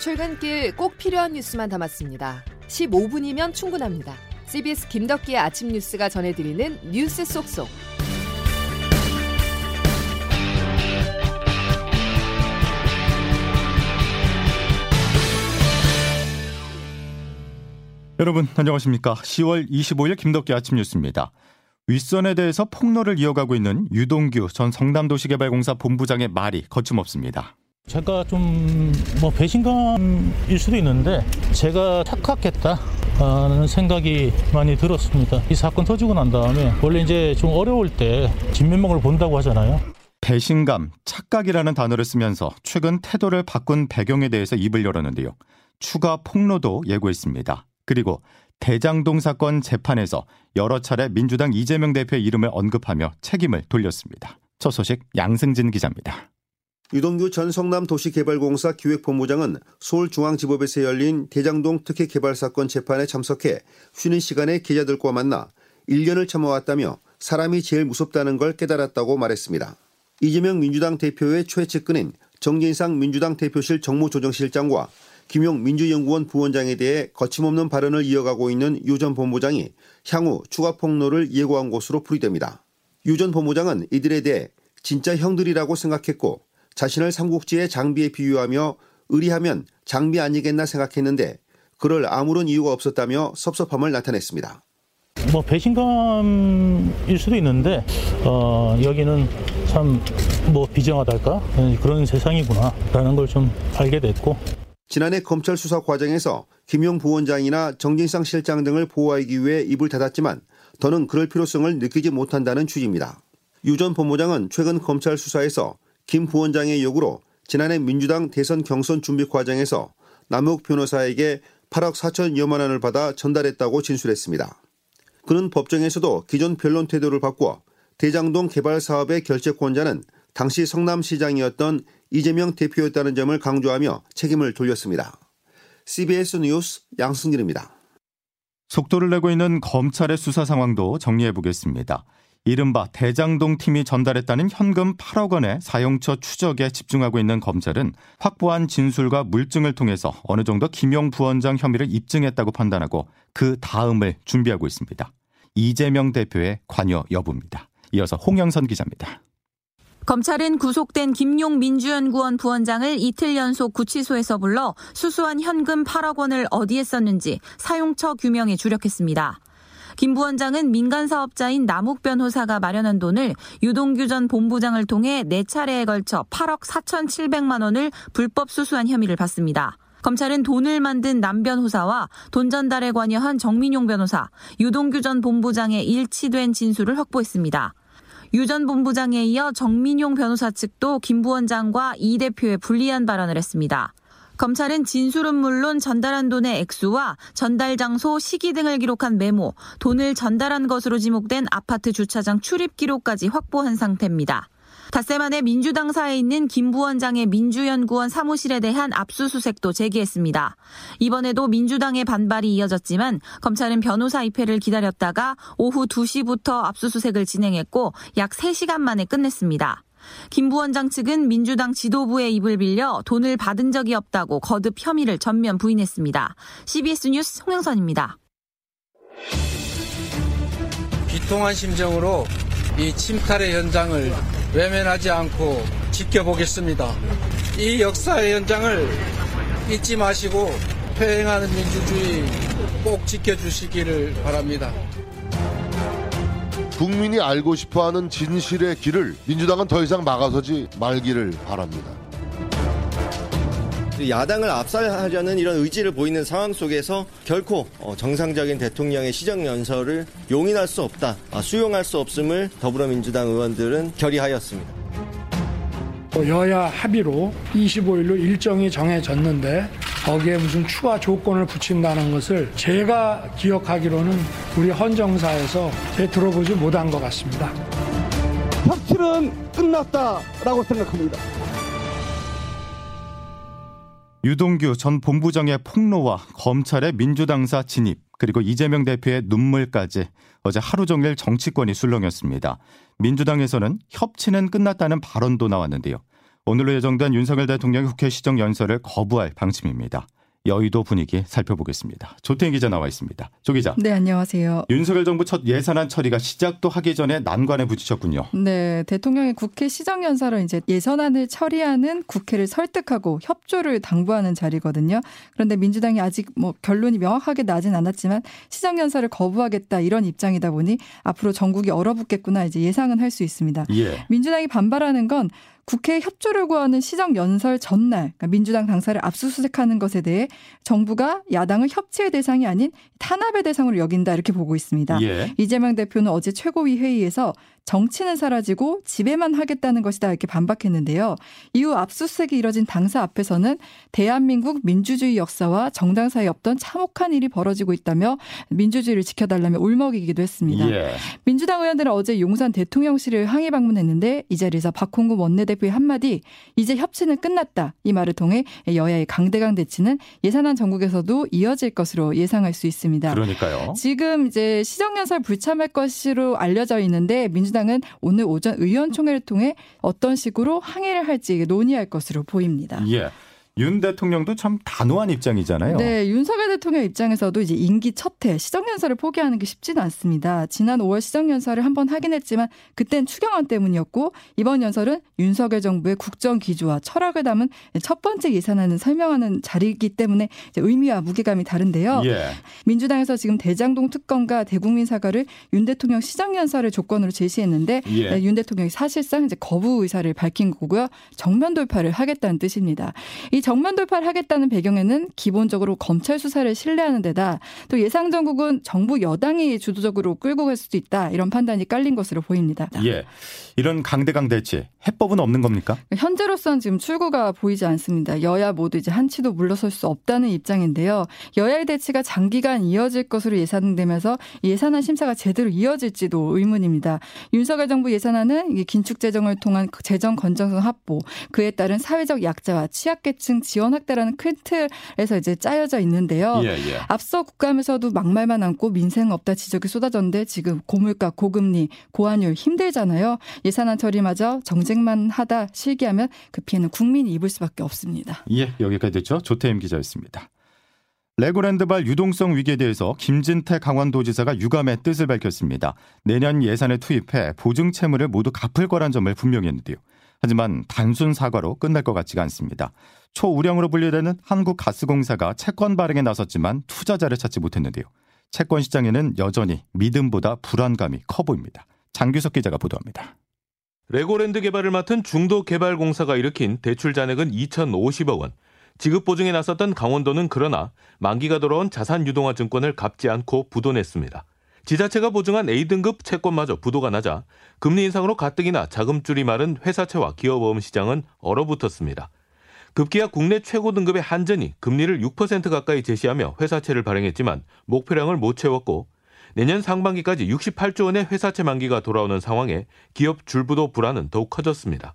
출근길 꼭 필요한 뉴스만 담았습니다. 15분이면 충분합니다. CBS 김덕기의 아침 뉴스가 전해드리는 뉴스 속속. 여러분 안녕하십니까? 10월 25일 김덕기 아침 뉴스입니다. 윗선에 대해서 폭로를 이어가고 있는 유동규 전 성남도시개발공사 본부장의 말이 거침없습니다. 제가 좀 뭐 배신감일 수도 있는데 제가 착각했다라는 생각이 많이 들었습니다. 이 사건 터지고 난 다음에 원래 이제 좀 어려울 때 진면목을 본다고 하잖아요. 배신감, 착각이라는 단어를 쓰면서 최근 태도를 바꾼 배경에 대해서 입을 열었는데요. 추가 폭로도 예고했습니다. 그리고 대장동 사건 재판에서 여러 차례 민주당 이재명 대표의 이름을 언급하며 책임을 돌렸습니다. 첫 소식 양승진 기자입니다. 유동규 전 성남도시개발공사 기획본부장은 서울중앙지법에서 열린 대장동 특혜 개발 사건 재판에 참석해 쉬는 시간에 기자들과 만나 1년을 참아왔다며 사람이 제일 무섭다는 걸 깨달았다고 말했습니다. 이재명 민주당 대표의 최측근인 정진상 민주당 대표실 정무조정실장과 김용 민주연구원 부원장에 대해 거침없는 발언을 이어가고 있는 유 전 본부장이 향후 추가 폭로를 예고한 것으로 풀이됩니다. 유 전 본부장은 이들에 대해 진짜 형들이라고 생각했고 자신을 삼국지의 장비에 비유하며 의리하면 장비 아니겠나 생각했는데 그럴 아무런 이유가 없었다며 섭섭함을 나타냈습니다. 뭐 배신감일 수도 있는데 어, 여기는 참 뭐 비정하달까 그런 세상이구나라는 걸 좀 알게 됐고 지난해 검찰 수사 과정에서 김용 부원장이나 정진상 실장 등을 보호하기 위해 입을 닫았지만 더는 그럴 필요성을 느끼지 못한다는 취지입니다. 유 전 본부장은 최근 검찰 수사에서 김 부원장의 요구로 지난해 민주당 대선 경선 준비 과정에서 남욱 변호사에게 8억 4천여만 원을 받아 전달했다고 진술했습니다. 그는 법정에서도 기존 변론 태도를 바꿔 대장동 개발 사업의 결재권자는 당시 성남시장이었던 이재명 대표였다는 점을 강조하며 책임을 돌렸습니다. CBS 뉴스 양승길입니다. 속도를 내고 있는 검찰의 수사 상황도 정리해 보겠습니다. 이른바 대장동 팀이 전달했다는 현금 8억 원의 사용처 추적에 집중하고 있는 검찰은 확보한 진술과 물증을 통해서 어느 정도 김용 부원장 혐의를 입증했다고 판단하고 그 다음을 준비하고 있습니다. 이재명 대표의 관여 여부입니다. 이어서 홍영선 기자입니다. 검찰은 구속된 김용 민주연구원 부원장을 이틀 연속 구치소에서 불러 수수한 현금 8억 원을 어디에 썼는지 사용처 규명에 주력했습니다. 김 부원장은 민간 사업자인 남욱 변호사가 마련한 돈을 유동규 전 본부장을 통해 4차례에 걸쳐 8억 4,700만 원을 불법 수수한 혐의를 받습니다. 검찰은 돈을 만든 남 변호사와 돈 전달에 관여한 정민용 변호사, 유동규 전 본부장의 일치된 진술을 확보했습니다. 유 전 본부장에 이어 정민용 변호사 측도 김 부원장과 이 대표의 불리한 발언을 했습니다. 검찰은 진술은 물론 전달한 돈의 액수와 전달 장소, 시기 등을 기록한 메모, 돈을 전달한 것으로 지목된 아파트 주차장 출입 기록까지 확보한 상태입니다. 닷새 만에 민주당사에 있는 김 부원장의 민주연구원 사무실에 대한 압수수색도 제기했습니다. 이번에도 민주당의 반발이 이어졌지만 검찰은 변호사 입회를 기다렸다가 오후 2시부터 압수수색을 진행했고 약 3시간 만에 끝냈습니다. 김 부원장 측은 민주당 지도부의 입을 빌려 돈을 받은 적이 없다고 거듭 혐의를 전면 부인했습니다. CBS 뉴스 홍영선입니다. 비통한 심정으로 이 침탈의 현장을 외면하지 않고 지켜보겠습니다. 이 역사의 현장을 잊지 마시고 폐행하는 민주주의 꼭 지켜주시기를 바랍니다. 국민이 알고 싶어하는 진실의 길을 민주당은 더 이상 막아서지 말기를 바랍니다. 야당을 압살하려는 이런 의지를 보이는 상황 속에서 결코 어, 정상적인 대통령의 시정 연설을 용인할 수 없다, 아, 수용할 수 없음을 더불어민주당 의원들은 결의하였습니다. 여야 합의로 25일로 일정이 정해졌는데 거기에 무슨 추가 조건을 붙인다는 것을 제가 기억하기로는 우리 헌정사에서 제 들어보지 못한 것 같습니다. 혁신은 끝났다라고 생각합니다. 유동규 전 본부장의 폭로와 검찰의 민주당사 진입 그리고 이재명 대표의 눈물까지 어제 하루 종일 정치권이 술렁였습니다. 민주당에서는 협치는 끝났다는 발언도 나왔는데요. 오늘로 예정된 윤석열 대통령의 국회 시정 연설을 거부할 방침입니다. 여의도 분위기 살펴보겠습니다. 조태인 기자 나와 있습니다. 조 기자. 네, 안녕하세요. 윤석열 정부 첫 예산안 처리가 시작도 하기 전에 난관에 부딪혔군요. 네, 대통령의 국회 시정연설은 이제 예산안을 처리하는 국회를 설득하고 협조를 당부하는 자리거든요. 그런데 민주당이 아직 뭐 결론이 명확하게 나진 않았지만 시정연설을 거부하겠다 이런 입장이다 보니 앞으로 전국이 얼어붙겠구나 이제 예상은 할 수 있습니다. 예. 민주당이 반발하는 건 국회 협조를 구하는 시정 연설 전날 그러니까 민주당 당사를 압수수색하는 것에 대해 정부가 야당을 협치의 대상이 아닌 탄압의 대상으로 여긴다 이렇게 보고 있습니다. 예. 이재명 대표는 어제 최고위 회의에서 정치는 사라지고 지배만 하겠다는 것이다 이렇게 반박했는데요. 이후 압수수색이 이뤄진 당사 앞에서는 대한민국 민주주의 역사와 정당 사이에 없던 참혹한 일이 벌어지고 있다며 민주주의를 지켜달라며 울먹이기도 했습니다. 예. 민주당 의원들은 어제 용산 대통령실을 항의 방문했는데 이 자리에서 박홍구 원내대표의 한마디 이제 협치는 끝났다 이 말을 통해 여야의 강대강 대치는 예산안 전국에서도 이어질 것으로 예상할 수 있습니다. 그러니까요. 지금 이제 시정연설 불참할 것으로 알려져 있는데 민주당 은 오늘 오전 의원총회를 통해 어떤 식으로 항의를 할지 논의할 것으로 보입니다. 예. 윤 대통령도 참 단호한 입장이잖아요. 네, 윤석열 대통령 입장에서도 이제 임기 첫해 시정연설을 포기하는 게 쉽지는 않습니다. 지난 5월 시정연설을 한 번 하긴 했지만 그땐 추경안 때문이었고 이번 연설은 윤석열 정부의 국정 기조와 철학을 담은 첫 번째 예산안을 설명하는 자리이기 때문에 의미와 무게감이 다른데요. 예. 민주당에서 지금 대장동 특검과 대국민 사과를 윤 대통령 시정연설을 조건으로 제시했는데 예. 네, 윤 대통령이 사실상 이제 거부 의사를 밝힌 거고요. 정면 돌파를 하겠다는 뜻입니다. 이 정면 돌파를 하겠다는 배경에는 기본적으로 검찰 수사를 신뢰하는 데다 또 예상 전국은 정부 여당이 주도적으로 끌고 갈 수도 있다 이런 판단이 깔린 것으로 보입니다. 예. 이런 강대강 대치 해법은 없는 겁니까? 현재로서는 지금 출구가 보이지 않습니다. 여야 모두 이제 한치도 물러설 수 없다는 입장인데요. 여야의 대치가 장기간 이어질 것으로 예상되면서 예산안 심사가 제대로 이어질지도 의문입니다. 윤석열 정부 예산안은 긴축 재정을 통한 재정 건전성 확보, 그에 따른 사회적 약자와 취약계층 지원 확대라는 큰 틀에서 이제 짜여져 있는데요. 예, 예. 앞서 국감에서도 막말만 안고 민생 없다 지적이 쏟아졌는데 지금 고물가, 고금리, 고환율 힘들잖아요. 예산안 처리마저 정쟁만 하다 실기하면 그 피해는 국민이 입을 수밖에 없습니다. 예, 여기까지 됐죠. 조태임 기자였습니다. 레고랜드발 유동성 위기에 대해서 김진태 강원도지사가 유감의 뜻을 밝혔습니다. 내년 예산에 투입해 보증 채무를 모두 갚을 거란 점을 분명히 했는데요. 하지만 단순 사과로 끝날 것 같지가 않습니다. 초우량으로 분류되는 한국가스공사가 채권 발행에 나섰지만 투자자를 찾지 못했는데요. 채권 시장에는 여전히 믿음보다 불안감이 커 보입니다. 장규석 기자가 보도합니다. 레고랜드 개발을 맡은 중도개발공사가 일으킨 대출 잔액은 2,050억 원. 지급 보증에 나섰던 강원도는 그러나 만기가 돌아온 자산 유동화 증권을 갚지 않고 부도냈습니다. 지자체가 보증한 A등급 채권마저 부도가 나자 금리 인상으로 가뜩이나 자금줄이 마른 회사채와 기업보험 시장은 얼어붙었습니다. 급기야 국내 최고 등급의 한전이 금리를 6% 가까이 제시하며 회사채를 발행했지만 목표량을 못 채웠고 내년 상반기까지 68조 원의 회사채 만기가 돌아오는 상황에 기업 줄부도 불안은 더욱 커졌습니다.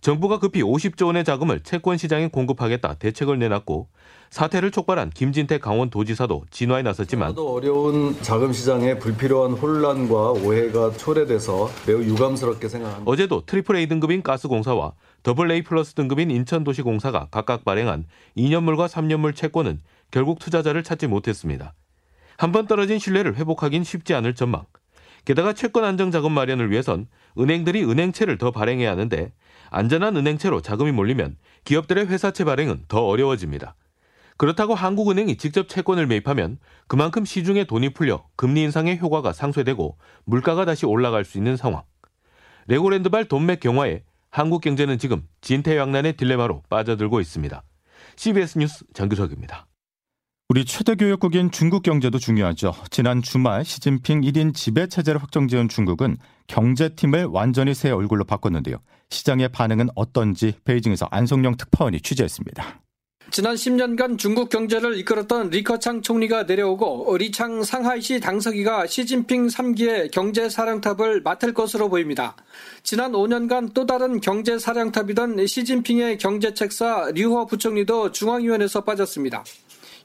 정부가 급히 50조 원의 자금을 채권 시장에 공급하겠다 대책을 내놨고 사태를 촉발한 김진태 강원도지사도 진화에 나섰지만 도 어려운 자금 시장에 불필요한 혼란과 오해가 초래돼서 매우 유감스럽게 생각합니다. 어제도 트리플 A 등급인 가스공사와 더블 A 플러스 등급인 인천도시공사가 각각 발행한 2년물과 3년물 채권은 결국 투자자를 찾지 못했습니다. 한 번 떨어진 신뢰를 회복하긴 쉽지 않을 전망. 게다가 채권 안정 자금 마련을 위해선 은행들이 은행채를 더 발행해야 하는데 안전한 은행채로 자금이 몰리면 기업들의 회사채 발행은 더 어려워집니다. 그렇다고 한국은행이 직접 채권을 매입하면 그만큼 시중에 돈이 풀려 금리 인상의 효과가 상쇄되고 물가가 다시 올라갈 수 있는 상황. 레고랜드발 돈맥 경화에 한국 경제는 지금 진퇴양난의 딜레마로 빠져들고 있습니다. CBS 뉴스 정규석입니다. 우리 최대 교역국인 중국 경제도 중요하죠. 지난 주말 시진핑 1인 지배 체제를 확정 지은 중국은 경제팀을 완전히 새 얼굴로 바꿨는데요. 시장의 반응은 어떤지 베이징에서 안성령 특파원이 취재했습니다. 지난 10년간 중국 경제를 이끌었던 리커창 총리가 내려오고 리창 상하이시 당서기가 시진핑 3기의 경제 사령탑을 맡을 것으로 보입니다. 지난 5년간 또 다른 경제 사령탑이던 시진핑의 경제책사 류호 부총리도 중앙위원회에서 빠졌습니다.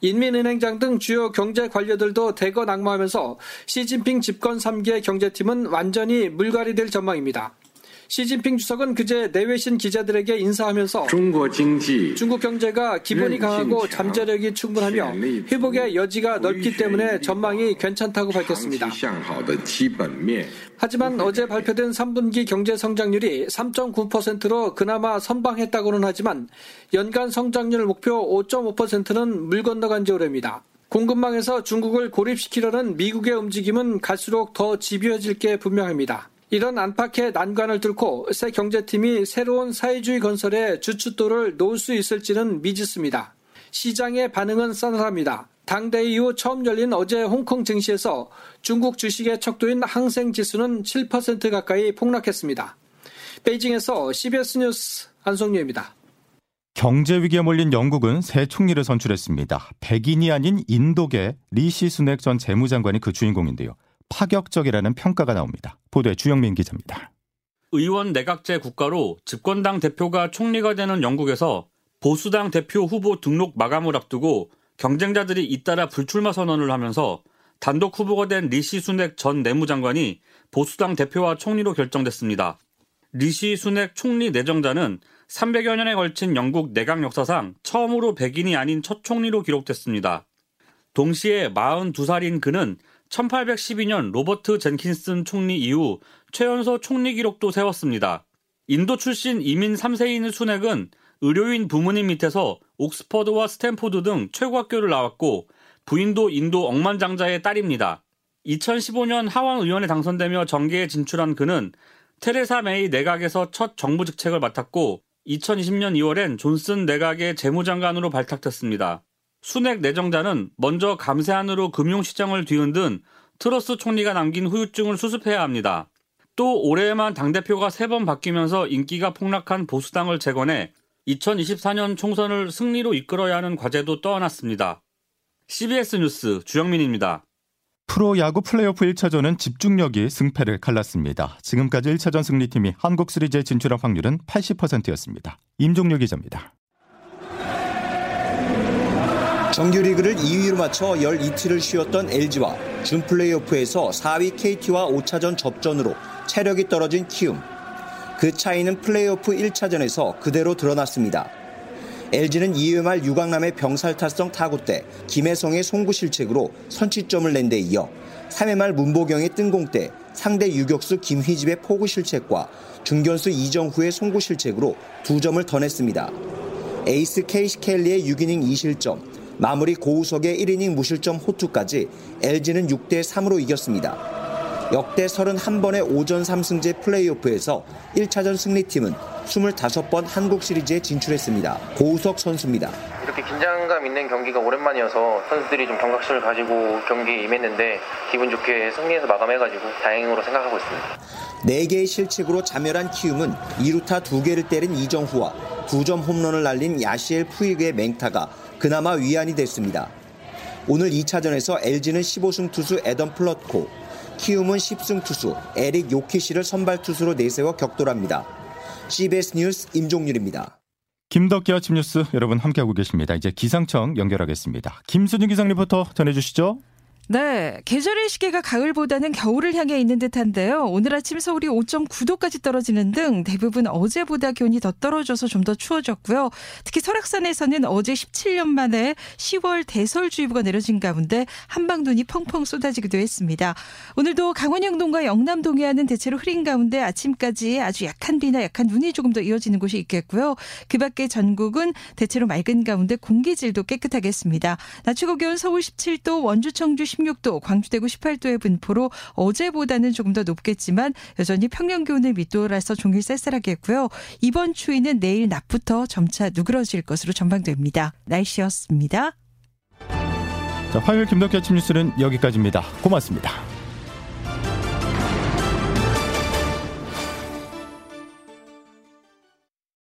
인민은행장 등 주요 경제 관료들도 대거 낙마하면서 시진핑 집권 3기의 경제팀은 완전히 물갈이 될 전망입니다. 시진핑 주석은 그제 내외신 기자들에게 인사하면서 중국 경제가 기본이 강하고 잠재력이 충분하며 회복의 여지가 넓기 때문에 전망이 괜찮다고 밝혔습니다. 하지만 어제 발표된 3분기 경제 성장률이 3.9%로 그나마 선방했다고는 하지만 연간 성장률 목표 5.5%는 물 건너간 지 오래입니다. 공급망에서 중국을 고립시키려는 미국의 움직임은 갈수록 더 집요해질 게 분명합니다. 이런 안팎의 난관을 뚫고 새 경제팀이 새로운 사회주의 건설에 주춧돌을 놓을 수 있을지는 미지수입니다. 시장의 반응은 싸늘합니다. 당대 이후 처음 열린 어제 홍콩 증시에서 중국 주식의 척도인 항생 지수는 7% 가까이 폭락했습니다. 베이징에서 CBS 뉴스 안성용입니다. 경제 위기에 몰린 영국은 새 총리를 선출했습니다. 백인이 아닌 인도계 리시 수낵 전 재무장관이 그 주인공인데요. 파격적이라는 평가가 나옵니다. 보도에 주영민 기자입니다. 의원 내각제 국가로 집권당 대표가 총리가 되는 영국에서 보수당 대표 후보 등록 마감을 앞두고 경쟁자들이 잇따라 불출마 선언을 하면서 단독 후보가 된 리시 수낵 전 재무장관이 보수당 대표와 총리로 결정됐습니다. 리시 수낵 총리 내정자는 300여 년에 걸친 영국 내각 역사상 처음으로 백인이 아닌 첫 총리로 기록됐습니다. 동시에 42살인 그는 1812년 로버트 젠킨슨 총리 이후 최연소 총리 기록도 세웠습니다. 인도 출신 이민 3세인 수낵은 의료인 부모님 밑에서 옥스퍼드와 스탠포드 등 최고 학교를 나왔고 부인도 인도 억만장자의 딸입니다. 2015년 하원 의원에 당선되며 정계에 진출한 그는 테레사 메이 내각에서 첫 정부 직책을 맡았고 2020년 2월엔 존슨 내각의 재무장관으로 발탁됐습니다. 순핵 내정자는 먼저 감세안으로 금융시장을 뒤흔든 트러스 총리가 남긴 후유증을 수습해야 합니다. 또 올해에만 당대표가 세 번 바뀌면서 인기가 폭락한 보수당을 재건해 2024년 총선을 승리로 이끌어야 하는 과제도 떠안았습니다. CBS 뉴스 주영민입니다. 프로야구 플레이오프 1차전은 집중력이 승패를 갈랐습니다. 지금까지 1차전 승리팀이 한국 시리즈에 진출할 확률은 80%였습니다. 임종료 기자입니다. 정규리그를 2위로 맞춰 열 이틀을 쉬었던 LG와 준 플레이오프에서 4위 KT와 5차전 접전으로 체력이 떨어진 키움. 그 차이는 플레이오프 1차전에서 그대로 드러났습니다. LG는 2회 말 유강남의 병살타성 타구 때 김혜성의 송구 실책으로 선취점을 낸 데 이어 3회 말 문보경의 뜬공 때 상대 유격수 김휘집의 포구 실책과 중견수 이정후의 송구 실책으로 두 점을 더 냈습니다. 에이스 케이시 켈리의 6이닝 2실점, 마무리 고우석의 1이닝 무실점 호투까지 LG는 6대 3으로 이겼습니다. 역대 31번의 오전 3승제 플레이오프에서 1차전 승리팀은 25번 한국 시리즈에 진출했습니다. 고우석 선수입니다. 이렇게 긴장감 있는 경기가 오랜만이어서 선수들이 좀 경각심을 가지고 경기에 임했는데 기분 좋게 승리해서 마감해가지고 다행으로 생각하고 있습니다. 4개의 실책으로 자멸한 키움은 2루타 2개를 때린 이정후와 2점 홈런을 날린 야시엘 푸이그의 맹타가 그나마 위안이 됐습니다. 오늘 2차전에서 LG는 15승 투수 애덤 플럿코, 키움은 10승 투수 에릭 요키시를 선발 투수로 내세워 격돌합니다. CBS 뉴스 임종률입니다. 김덕기 아침 뉴스 여러분 함께하고 계십니다. 이제 기상청 연결하겠습니다. 김수진 기상 리포터 전해주시죠. 네, 계절의 시계가 가을보다는 겨울을 향해 있는 듯한데요. 오늘 아침 서울이 5.9도까지 떨어지는 등 대부분 어제보다 기온이 더 떨어져서 좀 더 추워졌고요. 특히 설악산에서는 어제 17년 만에 10월 대설주의보가 내려진 가운데 한방눈이 펑펑 쏟아지기도 했습니다. 오늘도 강원 영동과 영남 동해안은 대체로 흐린 가운데 아침까지 아주 약한 비나 약한 눈이 조금 더 이어지는 곳이 있겠고요. 그밖에 전국은 대체로 맑은 가운데 공기질도 깨끗하겠습니다. 낮 최고 기온 서울 17도, 원주 청주 16도, 광주 대구 18도의 분포로 어제보다는 조금 더 높겠지만 여전히 평년 기온을 밑돌아서 종일 쌀쌀하겠고요. 이번 추위는 내일 낮부터 점차 누그러질 것으로 전망됩니다. 날씨였습니다. 자, 화요일 김덕기 아침 뉴스는 여기까지입니다. 고맙습니다.